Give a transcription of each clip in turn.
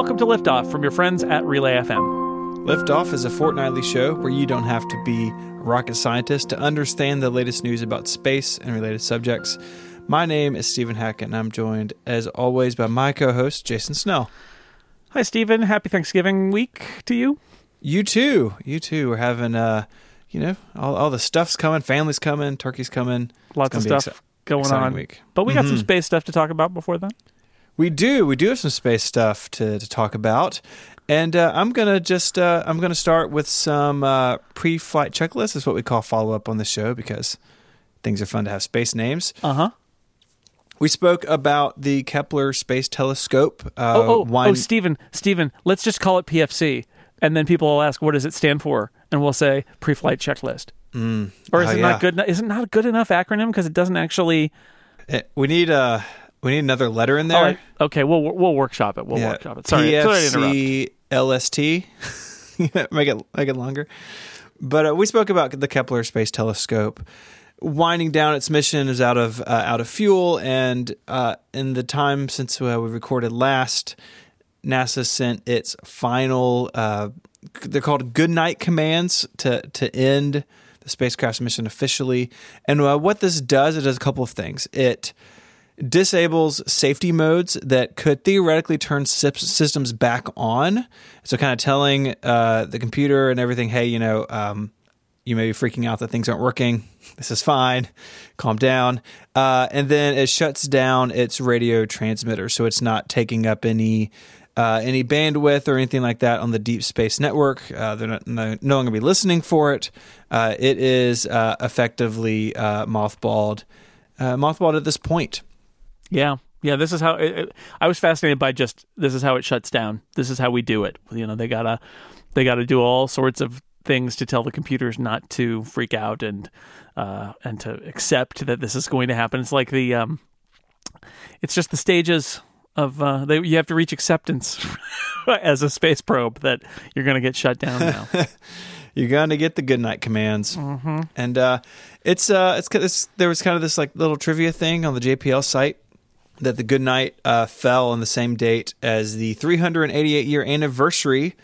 welcome to Liftoff from your friends at Relay FM. Liftoff is a fortnightly show where you don't have to be a rocket scientist to understand the latest news about space and related subjects. My name is Stephen Hackett, and I'm joined, as always, by my co host, Jason Snell. Hi, Stephen. Happy Thanksgiving week to you. You too. You too. We're having, uh, you know, all, all the stuff's coming, family's coming, turkey's coming. Lots of stuff exci- going on. Week. But we got mm-hmm. some space stuff to talk about before then. We do. We do have some space stuff to, to talk about. And uh, I'm gonna just uh, I'm gonna start with some uh, pre-flight checklists. Is what we call follow up on the show because things are fun to have space names. Uh huh. We spoke about the Kepler Space Telescope. Uh, oh, oh, wine- oh, Stephen, Stephen, let's just call it PFC, and then people will ask, "What does it stand for?" And we'll say pre-flight checklist. Mm. Or is oh, it yeah. not good? Is it not a good enough acronym because it doesn't actually? It, eh, we need a we need another letter in there. Oh, okay, we'll we'll workshop it. We'll yeah. workshop it. Sorry, PFC LST. make it make it longer. But uh, we spoke about the Kepler Space Telescope winding down its mission is out of uh, out of fuel, and uh, in the time since uh, we recorded last, NASA sent its final. Uh, they're called good night commands to to end the spacecraft's mission officially. And uh, what this does, it does a couple of things. It disables safety modes that could theoretically turn systems back on. So, kind of telling uh, the computer and everything, hey, you know, um, you may be freaking out that things aren't working. This is fine. Calm down. Uh, and then it shuts down its radio transmitter, so it's not taking up any uh, any bandwidth or anything like that on the deep space network. Uh, they're not, no, no longer be listening for it. Uh, it is uh, effectively uh, mothballed, mothballed at this point. Yeah, yeah. This is how it, it, I was fascinated by. Just this is how it shuts down. This is how we do it. You know, they gotta they got to do all sorts of things to tell the computers not to freak out and uh, and to accept that this is going to happen. It's like the um, it's just the stages of uh, they, you have to reach acceptance as a space probe that you're going to get shut down now. you're going to get the good night commands, mm-hmm. and uh, it's uh, it's, it's there was kind of this like little trivia thing on the JPL site that the good night uh, fell on the same date as the 388 year anniversary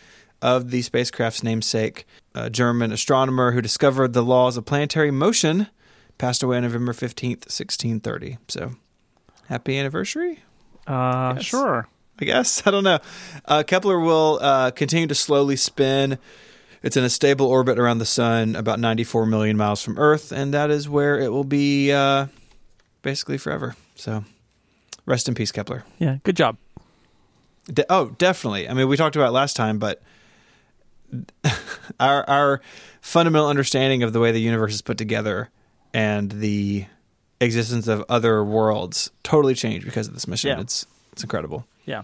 of the spacecraft's namesake. A German astronomer who discovered the laws of planetary motion passed away on November 15th, 1630. So, happy anniversary? Uh, sure. I guess. I don't know. Uh, Kepler will uh, continue to slowly spin. It's in a stable orbit around the sun, about 94 million miles from Earth, and that is where it will be uh, basically forever. So, rest in peace, Kepler. Yeah, good job. De- oh, definitely. I mean, we talked about last time, but our our fundamental understanding of the way the universe is put together and the existence of other worlds totally changed because of this mission. Yeah. It's it's incredible. Yeah.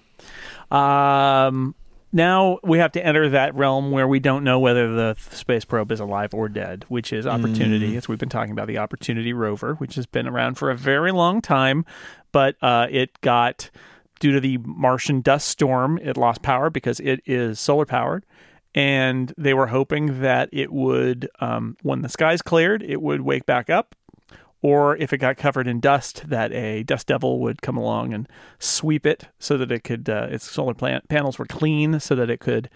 Um, now we have to enter that realm where we don't know whether the space probe is alive or dead, which is Opportunity, mm. as we've been talking about the Opportunity rover, which has been around for a very long time, but uh, it got due to the Martian dust storm, it lost power because it is solar powered and they were hoping that it would, um, when the skies cleared, it would wake back up, or if it got covered in dust, that a dust devil would come along and sweep it so that it could, uh, its solar plant panels were clean so that it could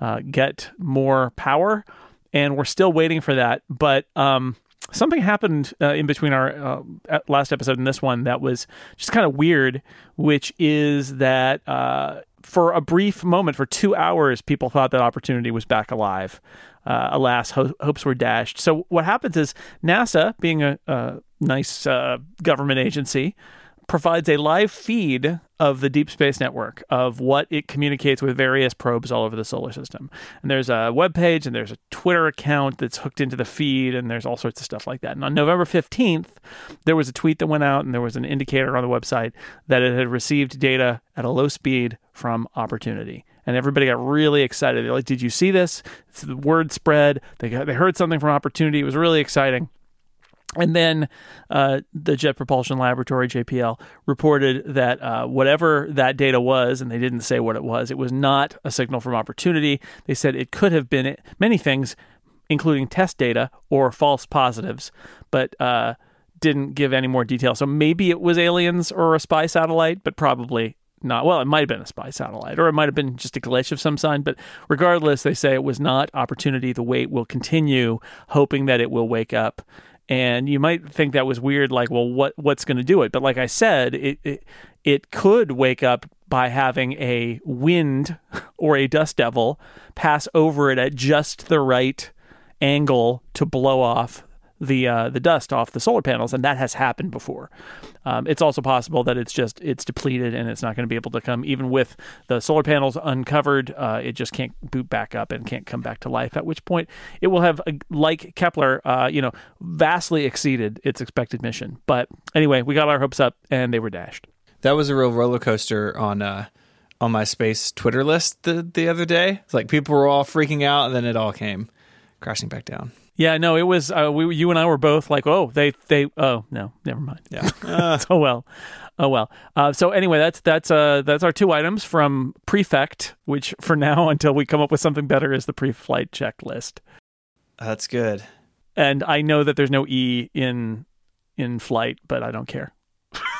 uh, get more power. And we're still waiting for that, but um, something happened uh, in between our uh, last episode and this one that was just kind of weird, which is that uh, for a brief moment, for two hours, people thought that opportunity was back alive. Uh, alas, ho- hopes were dashed. So what happens is NASA, being a, a nice uh, government agency, provides a live feed of the Deep Space Network of what it communicates with various probes all over the solar system. And there's a web page and there's a Twitter account that's hooked into the feed and there's all sorts of stuff like that. And on November 15th, there was a tweet that went out and there was an indicator on the website that it had received data at a low speed from Opportunity and everybody got really excited. They're like, "Did you see this?" It's the word spread. They got, they heard something from Opportunity. It was really exciting. And then uh, the Jet Propulsion Laboratory, JPL, reported that uh, whatever that data was, and they didn't say what it was, it was not a signal from opportunity. They said it could have been many things, including test data or false positives, but uh, didn't give any more detail. So maybe it was aliens or a spy satellite, but probably not. Well, it might have been a spy satellite, or it might have been just a glitch of some sign. But regardless, they say it was not opportunity. The wait will continue, hoping that it will wake up. And you might think that was weird, like, well, what what's going to do it? But like I said, it, it it could wake up by having a wind or a dust devil pass over it at just the right angle to blow off the uh, the dust off the solar panels, and that has happened before. Um, it's also possible that it's just it's depleted and it's not going to be able to come even with the solar panels uncovered. Uh, it just can't boot back up and can't come back to life. At which point it will have, uh, like Kepler, uh, you know, vastly exceeded its expected mission. But anyway, we got our hopes up and they were dashed. That was a real roller coaster on uh, on my space Twitter list the the other day. It's like people were all freaking out, and then it all came crashing back down. Yeah, no, it was uh, we, you and I were both like, oh, they, they, oh, no, never mind. Yeah. Uh, oh well, oh well. Uh, so anyway, that's that's uh that's our two items from Prefect, which for now until we come up with something better is the pre-flight checklist. That's good. And I know that there's no E in in flight, but I don't care.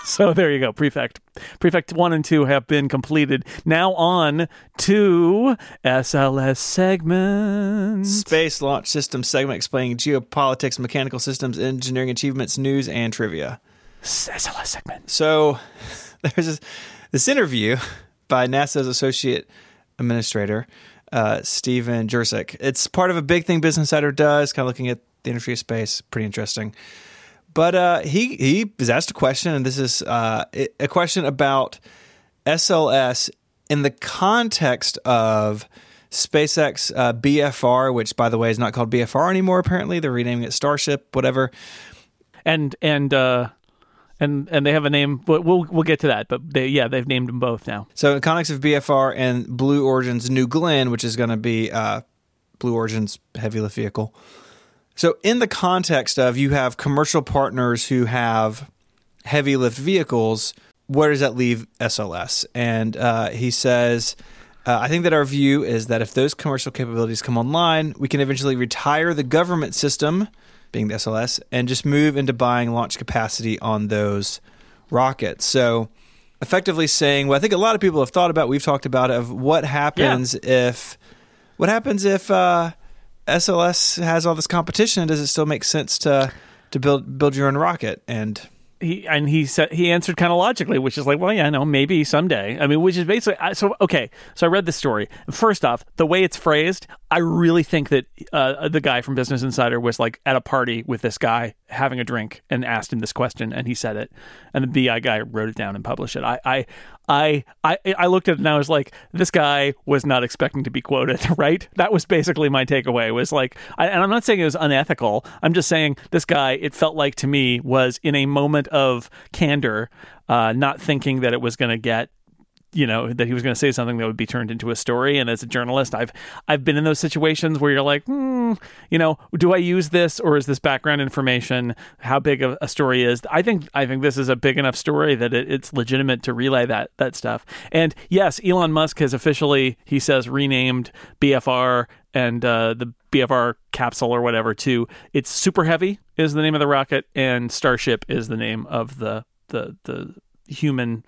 so there you go. Prefect. Prefect 1 and 2 have been completed. Now on to SLS segment. Space Launch System segment explaining geopolitics, mechanical systems, engineering achievements, news, and trivia. SLS segment. So there's this, this interview by NASA's associate administrator, uh, Stephen Jurczyk. It's part of a big thing Business Insider does, kind of looking at the industry of space. Pretty interesting. But uh, he he was asked a question, and this is uh, a question about SLS in the context of SpaceX uh, BFR, which by the way is not called BFR anymore. Apparently, they're renaming it Starship, whatever. And and uh, and and they have a name. But we'll we'll get to that. But they, yeah, they've named them both now. So in the context of BFR and Blue Origin's New Glenn, which is going to be uh, Blue Origin's heavy lift vehicle. So, in the context of you have commercial partners who have heavy lift vehicles, where does that leave SLS? And uh, he says, uh, I think that our view is that if those commercial capabilities come online, we can eventually retire the government system, being the SLS, and just move into buying launch capacity on those rockets. So, effectively saying, well, I think a lot of people have thought about, we've talked about, of what happens yeah. if, what happens if, uh, SLS has all this competition, does it still make sense to to build build your own rocket? And he and he said he answered kind of logically, which is like, well, yeah, no, maybe someday. I mean, which is basically so. Okay, so I read the story. First off, the way it's phrased, I really think that uh, the guy from Business Insider was like at a party with this guy having a drink and asked him this question, and he said it, and the BI guy wrote it down and published it. I, I, I, I, looked at it and I was like, this guy was not expecting to be quoted, right? That was basically my takeaway. Was like, I, and I'm not saying it was unethical. I'm just saying this guy. It felt like to me was in a moment of candor, uh, not thinking that it was going to get you know that he was going to say something that would be turned into a story. And as a journalist i've i've been in those situations where you're like hmm, you know do i use this or is this background information? How big a, a story is? I think i think this is a big enough story that it, it's legitimate to relay that that stuff. And yes elon musk has officially he says renamed bfr and uh, the bfr capsule or whatever to it's super heavy is the name of the rocket and starship is the name of the the the human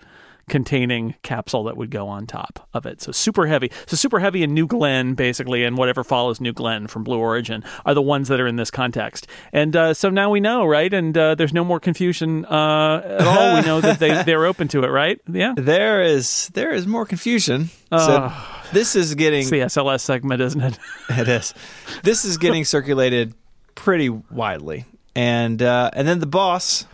containing capsule that would go on top of it. So super heavy. So super heavy and New Glenn, basically, and whatever follows New Glenn from Blue Origin are the ones that are in this context. And uh, so now we know, right? And uh, there's no more confusion uh, at all. we know that they they're open to it, right? Yeah. There is there is more confusion. So this is getting it's the SLS segment, isn't it? it is. This is getting circulated pretty widely, and uh, and then the boss,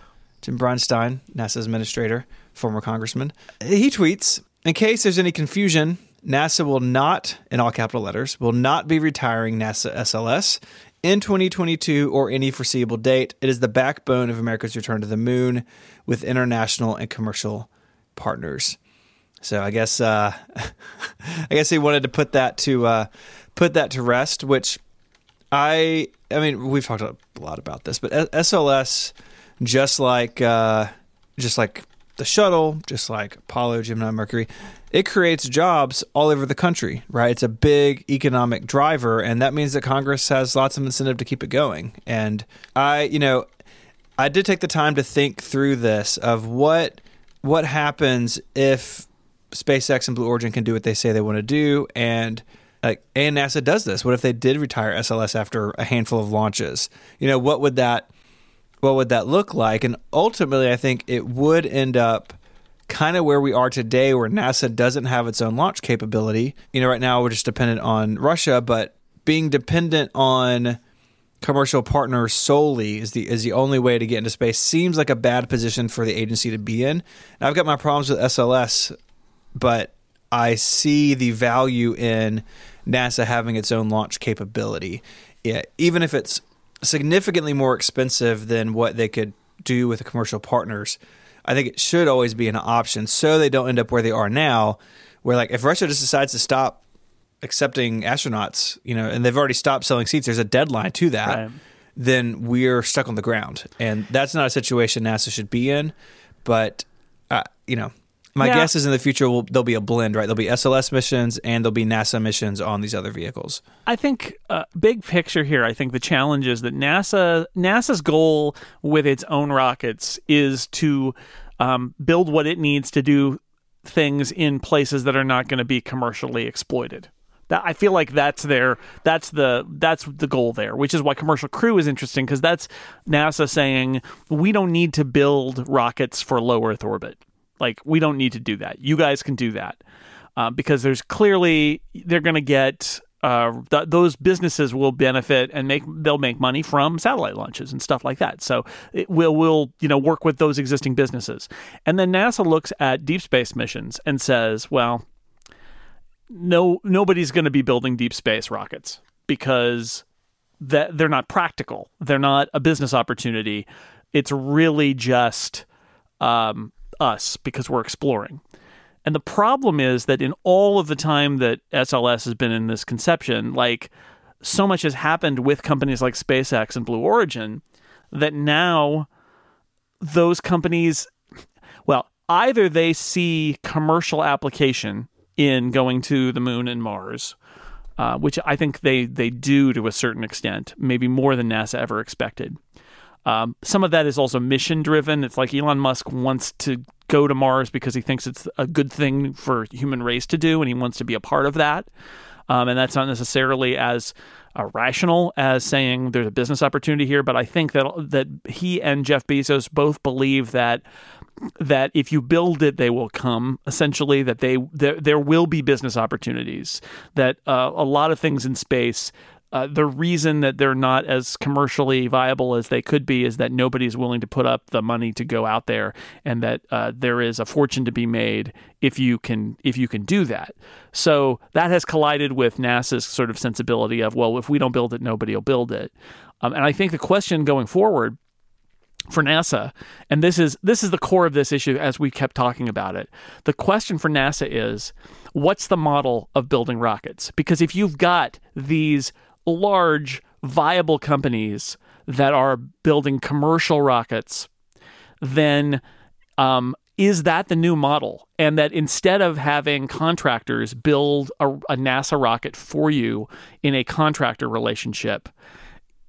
Jim Bridenstine, NASA's administrator former congressman. He tweets In case there's any confusion, NASA will not, in all capital letters, will not be retiring NASA SLS in 2022 or any foreseeable date. It is the backbone of America's return to the moon with international and commercial partners. So I guess uh, I guess he wanted to put that to uh, put that to rest, which I I mean we've talked a lot about this, but SLS just like uh, just like the shuttle, just like Apollo, Gemini, Mercury, it creates jobs all over the country, right? It's a big economic driver, and that means that Congress has lots of incentive to keep it going. And I, you know, I did take the time to think through this of what what happens if SpaceX and Blue Origin can do what they say they want to do, and like and NASA does this. What if they did retire SLS after a handful of launches? You know, what would that what would that look like? And ultimately, I think it would end up kind of where we are today, where NASA doesn't have its own launch capability. You know, right now we're just dependent on Russia, but being dependent on commercial partners solely is the is the only way to get into space seems like a bad position for the agency to be in. Now, I've got my problems with SLS, but I see the value in NASA having its own launch capability. Yeah, even if it's significantly more expensive than what they could do with the commercial partners, I think it should always be an option so they don't end up where they are now, where like if Russia just decides to stop accepting astronauts, you know, and they've already stopped selling seats, there's a deadline to that, Right. then we're stuck on the ground. And that's not a situation NASA should be in. But, uh, you know, my Yeah. guess is in the future will there'll be a blend, right? There'll be SLS missions and there'll be NASA missions on these other vehicles. I think uh, big picture here. I think the challenge is that NASA NASA's goal with its own rockets is to um, build what it needs to do things in places that are not going to be commercially exploited. That I feel like that's their that's the that's the goal there, which is why Commercial Crew is interesting because that's NASA saying we don't need to build rockets for low Earth orbit. Like we don't need to do that. You guys can do that uh, because there's clearly they're going to get uh, th- those businesses will benefit and make they'll make money from satellite launches and stuff like that. So it will will you know work with those existing businesses, and then NASA looks at deep space missions and says, well, no nobody's going to be building deep space rockets because that they're not practical. They're not a business opportunity. It's really just um, us because we're exploring. And the problem is that in all of the time that SLS has been in this conception, like so much has happened with companies like SpaceX and Blue Origin that now those companies, well, either they see commercial application in going to the moon and Mars, uh, which I think they they do to a certain extent, maybe more than NASA ever expected. Um, some of that is also mission driven. It's like Elon Musk wants to go to Mars because he thinks it's a good thing for human race to do, and he wants to be a part of that. Um, and that's not necessarily as uh, rational as saying there's a business opportunity here. But I think that that he and Jeff Bezos both believe that that if you build it, they will come. Essentially, that they there there will be business opportunities. That uh, a lot of things in space. Uh, the reason that they're not as commercially viable as they could be is that nobody's willing to put up the money to go out there, and that uh, there is a fortune to be made if you can if you can do that. So that has collided with NASA's sort of sensibility of well, if we don't build it, nobody will build it. Um, and I think the question going forward for NASA, and this is this is the core of this issue as we kept talking about it. The question for NASA is, what's the model of building rockets? Because if you've got these large viable companies that are building commercial rockets, then um, is that the new model? And that instead of having contractors build a, a NASA rocket for you in a contractor relationship,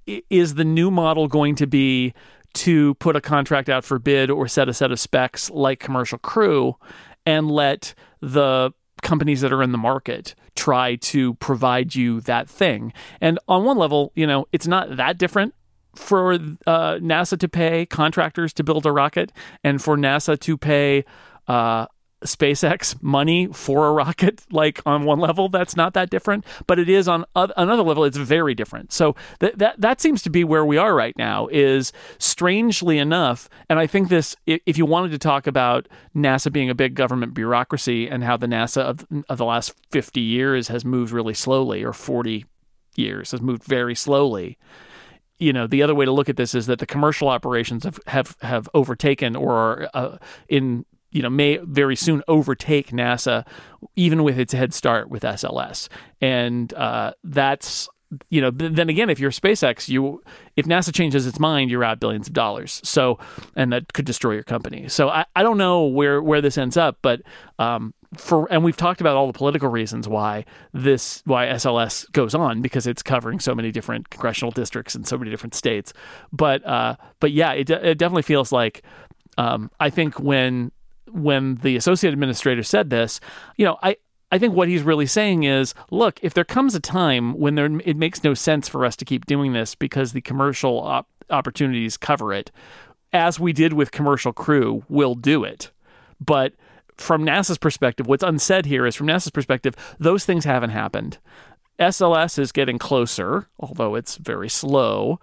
is the new model going to be to put a contract out for bid or set a set of specs like commercial crew and let the companies that are in the market try to provide you that thing. And on one level you know it's not that different for uh, NASA to pay contractors to build a rocket and for NASA to pay uh, SpaceX money for a rocket, like on one level, that's not that different, but it is on oth- another level, it's very different. So that that that seems to be where we are right now. Is strangely enough, and I think this, if you wanted to talk about NASA being a big government bureaucracy and how the NASA of, of the last fifty years has moved really slowly, or forty years has moved very slowly you know the other way to look at this is that the commercial operations have have, have overtaken or are uh, in you know may very soon overtake NASA even with its head start with SLS and uh, that's you know th- then again if you're SpaceX you if NASA changes its mind you're out billions of dollars. So and that could destroy your company. So I, I don't know where where this ends up but um, for and we've talked about all the political reasons why this why SLS goes on because it's covering so many different congressional districts and so many different states. But uh, but yeah, it, it definitely feels like um, I think when when the associate administrator said this, you know, I I think what he's really saying is, look, if there comes a time when there it makes no sense for us to keep doing this because the commercial op- opportunities cover it, as we did with Commercial Crew, we'll do it. But from NASA's perspective, what's unsaid here is from NASA's perspective, those things haven't happened. SLS is getting closer, although it's very slow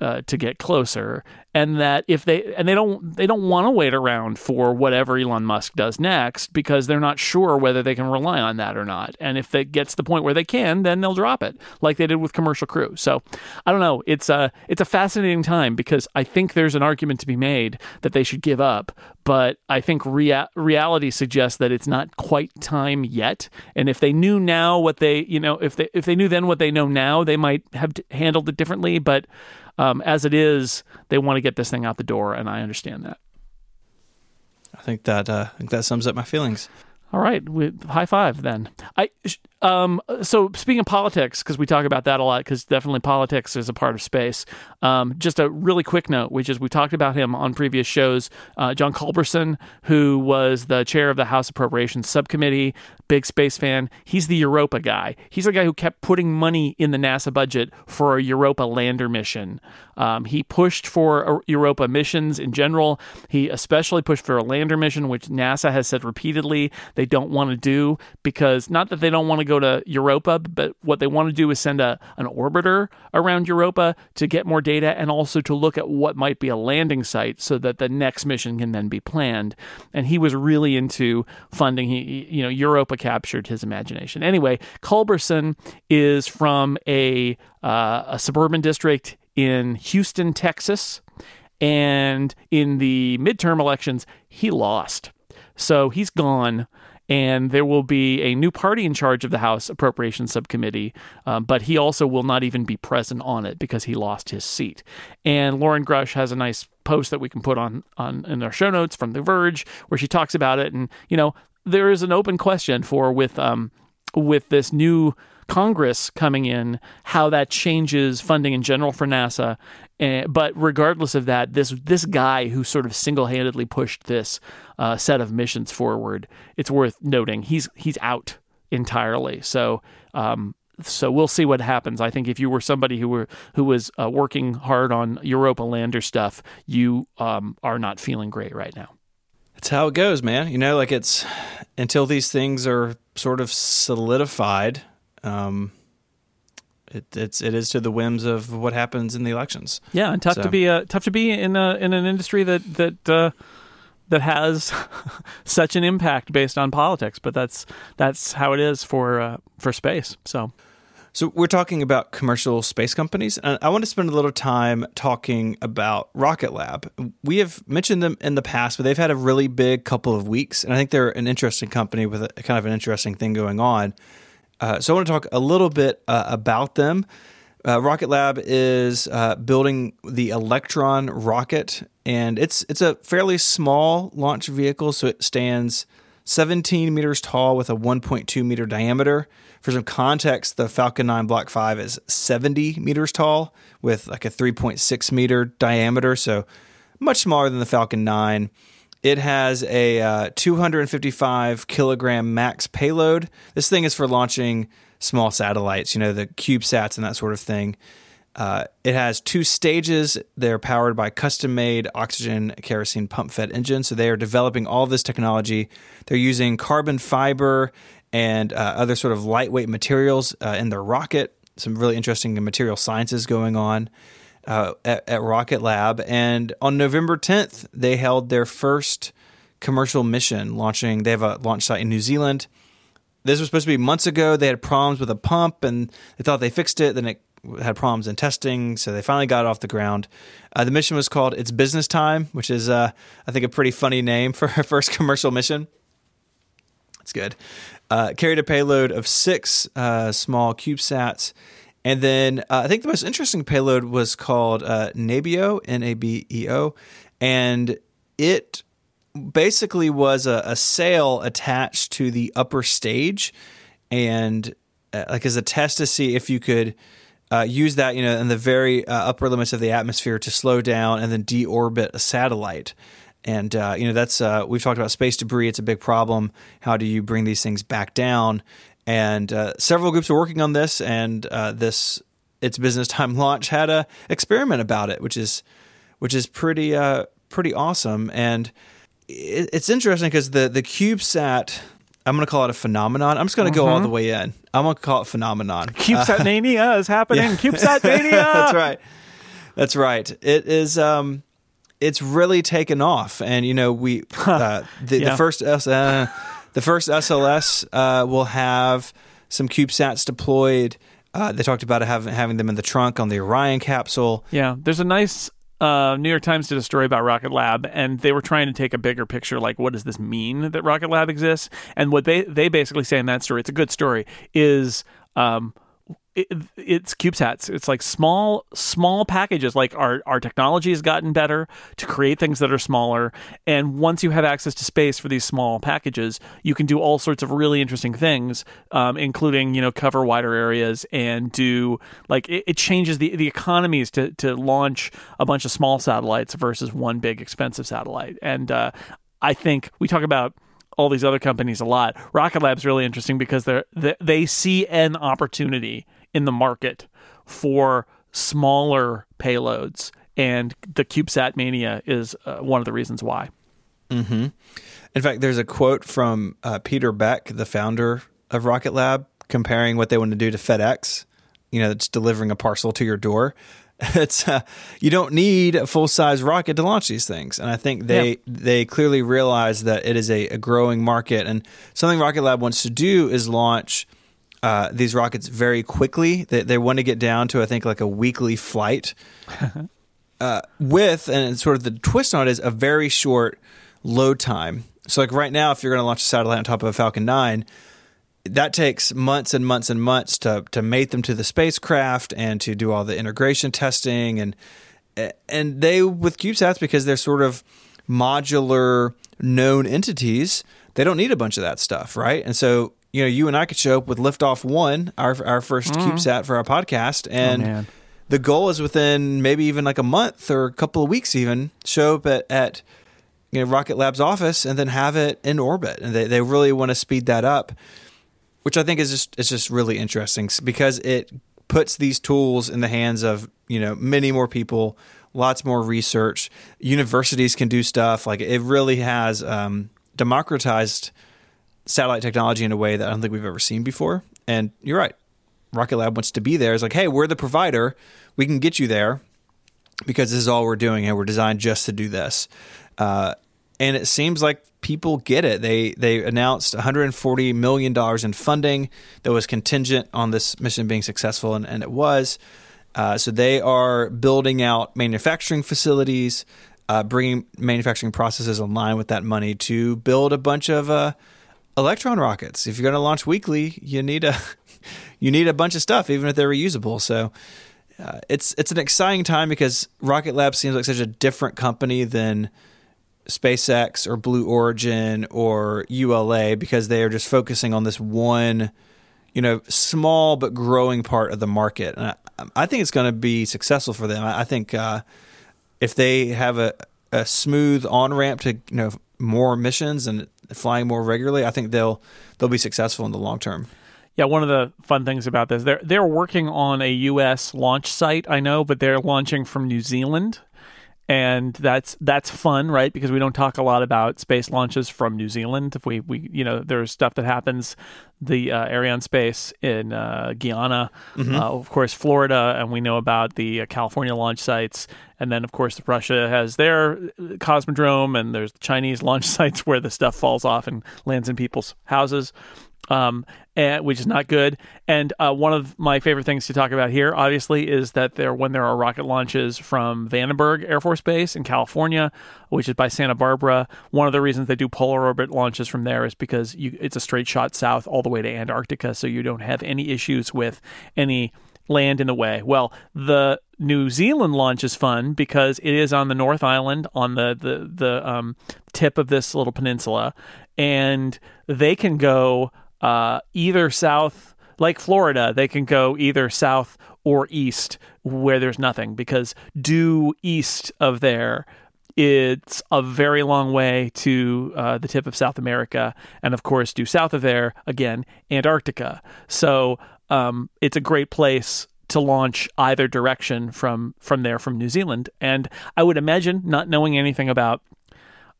uh, to get closer, and that if they and they don't they don't want to wait around for whatever Elon Musk does next because they're not sure whether they can rely on that or not. And if it gets to the point where they can, then they'll drop it, like they did with Commercial Crew. So I don't know. It's a it's a fascinating time because I think there's an argument to be made that they should give up, but I think rea- reality suggests that it's not quite time yet. And if they knew now what they you know if they if they knew then what they know now, they might have handled it differently. But um, as it is, they want to get this thing out the door, and I understand that. I think that uh, I think that sums up my feelings. All right, we, high five then. I um, so speaking of politics, because we talk about that a lot, because definitely politics is a part of space. Um, just a really quick note, which is we talked about him on previous shows. Uh, John Culberson, who was the chair of the House Appropriations Subcommittee, big space fan. He's the Europa guy. He's the guy who kept putting money in the NASA budget for a Europa lander mission. Um, he pushed for Europa missions in general. He especially pushed for a lander mission, which NASA has said repeatedly they don't want to do because not that they don't want to go to Europa, but what they want to do is send a an orbiter around Europa to get more data and also to look at what might be a landing site so that the next mission can then be planned. And he was really into funding. He, you know, Europa captured his imagination. Anyway, Culberson is from a uh, a suburban district in Houston, Texas. And in the midterm elections, he lost. So he's gone and there will be a new party in charge of the House Appropriations Subcommittee, um, but he also will not even be present on it because he lost his seat. And Lauren Grush has a nice post that we can put on on in our show notes from The Verge where she talks about it, and you know there is an open question for with um with this new Congress coming in, how that changes funding in general for NASA. Uh, but regardless of that, this this guy who sort of single handedly pushed this uh, set of missions forward, it's worth noting he's he's out entirely. So. Um, so we'll see what happens. I think if you were somebody who were who was uh, working hard on Europa lander stuff, you um, are not feeling great right now. It's how it goes, man. You know, like it's until these things are sort of solidified um, it, it's it is to the whims of what happens in the elections. Yeah, and tough so. to be uh, tough to be in a, in an industry that that uh, that has such an impact based on politics. But that's that's how it is for uh, for space. So. So we're talking about commercial space companies, and I want to spend a little time talking about Rocket Lab. We have mentioned them in the past, but they've had a really big couple of weeks, and I think they're an interesting company with a, kind of an interesting thing going on. Uh, so I want to talk a little bit uh, about them. Uh, rocket Lab is uh, building the Electron rocket, and it's it's a fairly small launch vehicle. So it stands 17 meters tall with a 1.2 meter diameter. For some context, the Falcon 9 Block 5 is 70 meters tall with like a 3.6 meter diameter, so much smaller than the Falcon 9. It has a uh, 255 kilogram max payload. This thing is for launching small satellites, you know, the CubeSats and that sort of thing. Uh, it has two stages. They're powered by custom made oxygen kerosene pump fed engines. So they are developing all this technology. They're using carbon fiber and uh, other sort of lightweight materials uh, in their rocket. Some really interesting material sciences going on uh, at, at Rocket Lab. And on November 10th, they held their first commercial mission launching. They have a launch site in New Zealand. This was supposed to be months ago. They had problems with a pump and they thought they fixed it. Then it had problems in testing, so they finally got it off the ground. Uh, the mission was called "It's Business Time," which is, uh, I think, a pretty funny name for a first commercial mission. It's good. Uh, carried a payload of six uh, small CubeSats and then uh, I think the most interesting payload was called uh, Nabeo, N A B E O, and it basically was a, a, sail attached to the upper stage, and uh, like as a test to see if you could. Uh, use that, you know, in the very uh, upper limits of the atmosphere to slow down and then deorbit a satellite. And uh, you know that's uh, we've talked about space debris. It's a big problem. How do you bring these things back down? And uh, several groups are working on this. And uh, this its business time launch had a experiment about it, which is which is pretty uh, pretty awesome. And it, it's interesting because the the CubeSat. I'm going to call it a phenomenon. I'm just going to go all the way in. I'm going to call it phenomenon. CubeSat mania is happening. yeah. CubeSat mania. That's right. That's right. It is. Um, it's really taken off, and you know we uh, the, Yeah. the first uh, the first SLS uh, will have some CubeSats deployed. Uh, they talked about having having them in the trunk on the Orion capsule. Yeah, there's a nice uh, New York Times did a story about Rocket Lab, and they were trying to take a bigger picture, like what does this mean that Rocket Lab exists? And what they they basically say in that story, it's a good story, is um, it, it's CubeSats. It's like small small packages. Like our our technology has gotten better to create things that are smaller, and once you have access to space for these small packages, you can do all sorts of really interesting things, um, including you know cover wider areas and do like it, it changes the the economies to to launch a bunch of small satellites versus one big expensive satellite. And uh, I think we talk about all these other companies a lot. Rocket Lab's really interesting because they're they, they see an opportunity in the market for smaller payloads, and the CubeSat mania is uh, one of the reasons why. In fact, there's a quote from uh, Peter Beck, the founder of Rocket Lab, comparing what they want to do to FedEx. You know, it's delivering a parcel to your door. It's uh, you don't need a full size rocket to launch these things, and I think they Yeah. they clearly realize that it is a, a growing market, and something Rocket Lab wants to do is launch. Uh, these rockets very quickly. They, they want to get down to I think like a weekly flight uh, with and sort of the twist on it is a very short load time. So like right now, if you're going to launch a satellite on top of a Falcon 9, that takes months and months and months to to mate them to the spacecraft and to do all the integration testing and and they with CubeSats because they're sort of modular known entities, they don't need a bunch of that stuff, right? And so you know, you and I could show up with Liftoff One, our our 1st CubeSat for our podcast, and man. the goal is within maybe even like a month or a couple of weeks, even show up at at you know Rocket Lab's office and then have it in orbit, and they they really want to speed that up which I think is just it's just really interesting because it puts these tools in the hands of you know many more people, lots more research. Universities can do stuff like it really has um, democratized satellite technology in a way that I don't think we've ever seen before. And you're right, Rocket Lab wants to be there. It's like, hey, we're the provider, we can get you there because this is all we're doing and we're designed just to do this. Uh, and it seems like people get it. They they announced 140 million dollars in funding that was contingent on this mission being successful, and, and it was. Uh, so they are building out manufacturing facilities, uh, bringing manufacturing processes online with that money to build a bunch of uh, electron rockets. If you're going to launch weekly, you need a you need a bunch of stuff, even if they're reusable. So uh, it's it's an exciting time because Rocket Lab seems like such a different company than SpaceX or Blue Origin or ULA because they are just focusing on this one, you know, small but growing part of the market. And I, I think it's going to be successful for them. I, I think uh, if they have a, a smooth on ramp to you know more missions and flying more regularly, I think they'll they'll be successful in the long term. Yeah, one of the fun things about this, they're they're working on a U.S. launch site, I know, but they're launching from New Zealand, and that's that's fun, right? Because we don't talk a lot about space launches from New Zealand. If we we you know there's stuff that happens, the uh, Arianespace in uh, Guyana, uh, of course Florida, and we know about the uh, California launch sites, and then of course Russia has their uh, cosmodrome, and there's the Chinese launch sites where the stuff falls off and lands in people's houses um, and, which is not good. And uh, one of my favorite things to talk about here, obviously, is that there when there are rocket launches from Vandenberg Air Force Base in California, which is by Santa Barbara. One of the reasons they do polar orbit launches from there is because you, it's a straight shot south all the way to Antarctica, so you don't have any issues with any land in the way. Well, the New Zealand launch is fun because it is on the North Island on the the the um, tip of this little peninsula, and they can go uh, either south, like Florida, they can go either south or east where there's nothing because due east of there it's a very long way to uh, the tip of South America, and of course, due south of there again, Antarctica. So um, it's a great place to launch either direction from from there from New Zealand. And I would imagine, not knowing anything about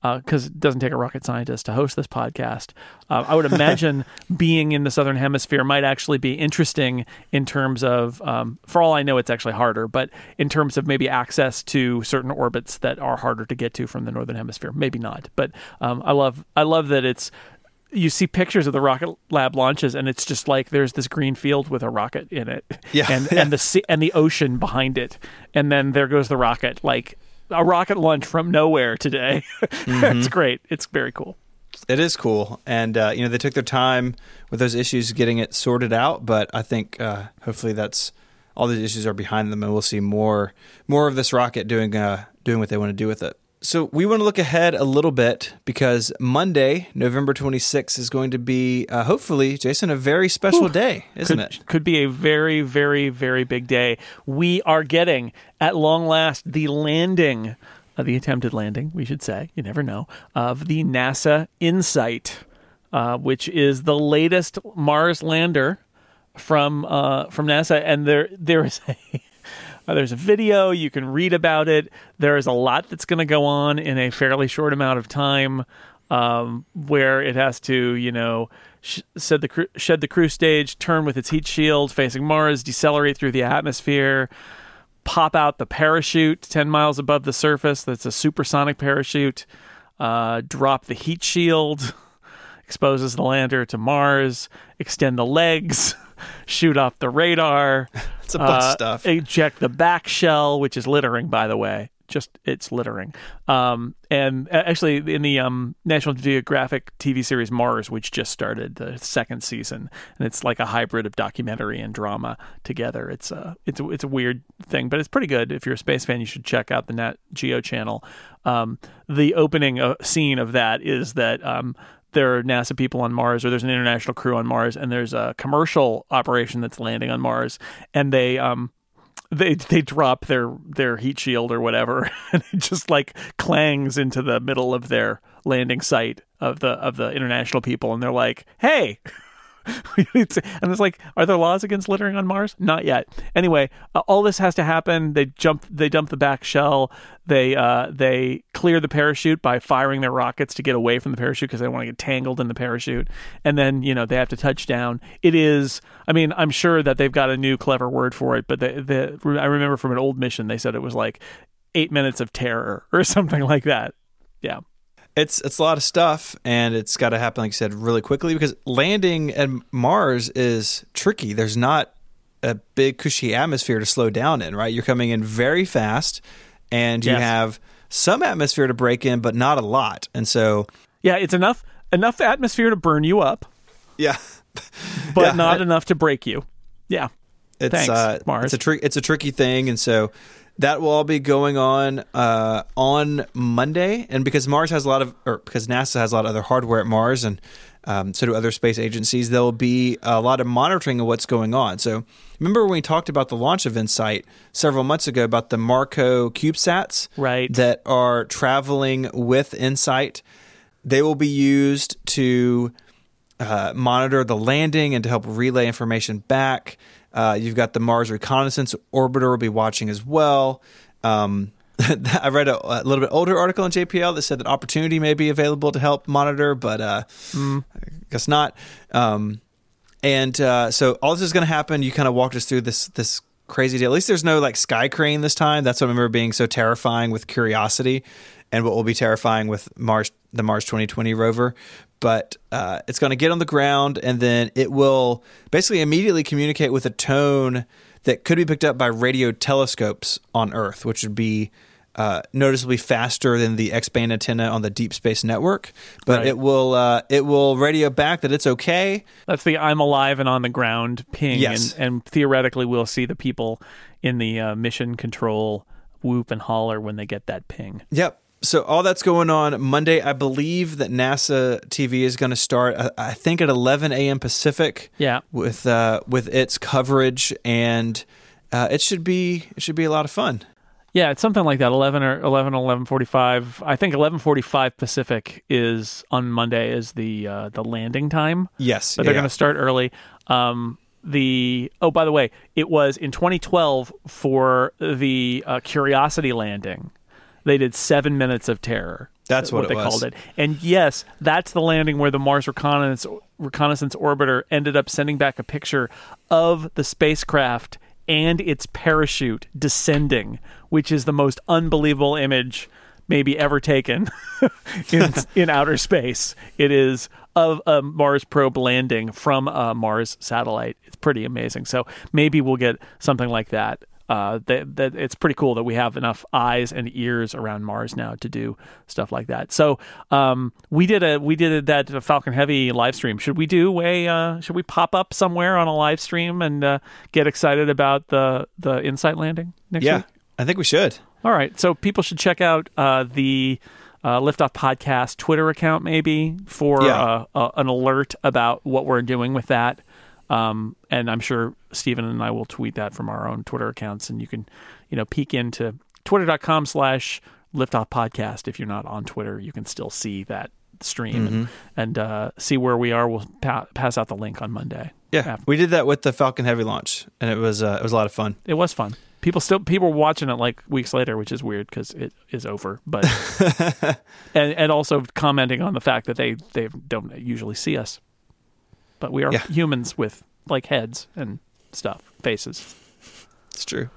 because uh, it doesn't take a rocket scientist to host this podcast. Uh, I would imagine being in the southern hemisphere might actually be interesting in terms of, um, for all I know, it's actually harder, but in terms of maybe access to certain orbits that are harder to get to from the northern hemisphere. Maybe not, but um, I love I love that it's you see pictures of the rocket lab launches and it's just like there's this green field with a rocket in it yeah, and yeah. and the sea, and the ocean behind it and then there goes the rocket like a rocket launch from nowhere today. Mm-hmm. it's great. It's very cool. It is cool. And uh, you know they took their time with those issues getting it sorted out but i think uh, hopefully that's all these issues are behind them and we'll see more more of this rocket doing uh, doing what they want to do with it so we want to look ahead a little bit because Monday, November 26th, is going to be uh, hopefully, Jason, a very special Ooh, day, isn't could, it? Could be a very, very, very big day. We are getting, at long last, the landing, uh, the attempted landing, we should say, you never know, of the NASA InSight, uh, which is the latest Mars lander from uh, from NASA, and there there is a uh, there's a video, you can read about it. There is a lot that's going to go on in a fairly short amount of time um, where it has to, you know, sh- shed, the shed the cruise stage, turn with its heat shield facing Mars, decelerate through the atmosphere, pop out the parachute 10 miles above the surface. That's a supersonic parachute. Uh, drop the heat shield, exposes the lander to Mars, extend the legs. shoot off the radar. it's a bunch uh, stuff. Eject the back shell, which is littering, by the way. Just it's littering. Um, and actually, in the um, National Geographic TV series Mars, which just started the second season, and it's like a hybrid of documentary and drama together. It's a it's a, it's a weird thing, but it's pretty good. If you're a space fan, you should check out the Nat Geo channel. Um, the opening uh, scene of that is that um, there are NASA people on Mars or there's an international crew on Mars and there's a commercial operation that's landing on Mars and they um they they drop their their heat shield or whatever and it just like clangs into the middle of their landing site of the of the international people and they're like hey and it's like, are there laws against littering on Mars? Not yet. Anyway, uh, all this has to happen. They jump. They dump the back shell. They uh, they clear the parachute by firing their rockets to get away from the parachute because they want to get tangled in the parachute. And then you know they have to touch down. It is. I mean, I'm sure that they've got a new clever word for it, but the, the I remember from an old mission they said it was like eight minutes of terror or something like that. Yeah. It's it's a lot of stuff, and it's got to happen, like you said, really quickly because landing at Mars is tricky. There's not a big cushy atmosphere to slow down in, right? You're coming in very fast, and you yes. have some atmosphere to brake in, but not a lot. And so, yeah, it's enough enough atmosphere to burn you up. Yeah, but yeah. not enough to brake you. Yeah, it's Thanks, uh, Mars. It's a trick. It's a tricky thing, and so that will all be going on uh, on Monday. And because Mars has a lot of, or because NASA has a lot of other hardware at Mars, and um, so do other space agencies, there will be a lot of monitoring of what's going on. So remember when we talked about the launch of InSight several months ago about the MarCO CubeSats, right? That are traveling with InSight. They will be used to uh, monitor the landing and to help relay information back. Uh, you've got the Mars Reconnaissance Orbiter will be watching as well. Um, I read a, a, little bit older article on JPL that said that Opportunity may be available to help monitor, but uh, mm. I guess not. Um, and uh, so all this is going to happen. You kind of walked us through this this crazy deal. At least there's no like sky crane this time. That's what I remember being so terrifying with Curiosity, and what will be terrifying with Mars the Mars 2020 rover but uh, it's going to get on the ground and then it will basically immediately communicate with a tone that could be picked up by radio telescopes on Earth, which would be uh, noticeably faster than the X-band antenna on the Deep Space Network. But right. it will uh, it will radio back that it's okay. That's the "I'm alive and on the ground" ping, yes. and, and theoretically we'll see the people in the uh, mission control whoop and holler when they get that ping. Yep so all that's going on Monday. I believe that NASA TV is going to start. Uh, I think at 11 a.m. Pacific. Yeah. With uh, with its coverage, and uh, it should be it should be a lot of fun. Yeah, it's something like that. Eleven or eleven, eleven forty-five. I think eleven forty-five Pacific is on Monday is the uh, the landing time. Yes, but they're yeah. going to start early. Um, the oh, by the way, it was in 2012 for the uh, Curiosity landing. They did seven minutes of terror. That's what it they was. called it. And yes, that's the landing where the Mars reconnaissance reconnaissance orbiter ended up sending back a picture of the spacecraft and its parachute descending, which is the most unbelievable image maybe ever taken in, in outer space. It is of a Mars probe landing from a Mars satellite. It's pretty amazing. So maybe we'll get something like that. Uh, that, that it's pretty cool that we have enough eyes and ears around Mars now to do stuff like that. So um, we did a we did that Falcon Heavy live stream. Should we do a uh, should we pop up somewhere on a live stream and uh, get excited about the the InSight landing next year? yeah, week? I think we should. All right. So people should check out uh, the uh, Liftoff Podcast Twitter account, maybe, for Yeah. uh, uh, an alert about what we're doing with that. Um, and I'm sure Stephen and I will tweet that from our own Twitter accounts. And you can, you know, peek into twitter.com slash Liftoff Podcast. If you're not on Twitter, you can still see that stream and, and uh, see where we are. We'll pa- pass out the link on Monday. Yeah, After- we did that with the Falcon Heavy launch, and it was uh, it was a lot of fun. It was fun. People still people were watching it like weeks later, which is weird because it is over. But and and also commenting on the fact that they they don't usually see us, but we are Yeah. humans with like heads and stuff, faces. It's true.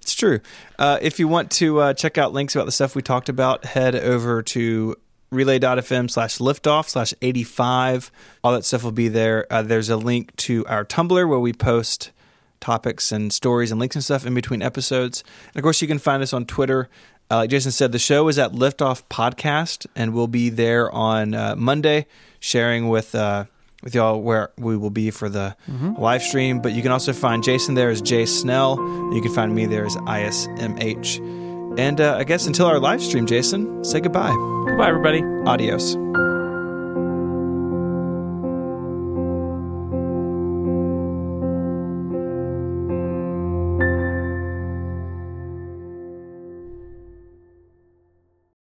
It's true. Uh, if you want to uh, check out links about the stuff we talked about, head over to relay.fm slash liftoff slash 85. All that stuff will be there. Uh, there's a link to our Tumblr where we post topics and stories and links and stuff in between episodes. And of course, you can find us on Twitter. Uh, like Jason said, the show is at Liftoff Podcast, and we'll be there on uh, Monday sharing with. Uh, with y'all where we will be for the live stream. But you can also find Jason there as Jay Snell. You can find me there as ISMH. And uh, I guess until our live stream, Jason, say goodbye. Goodbye, everybody. Adios.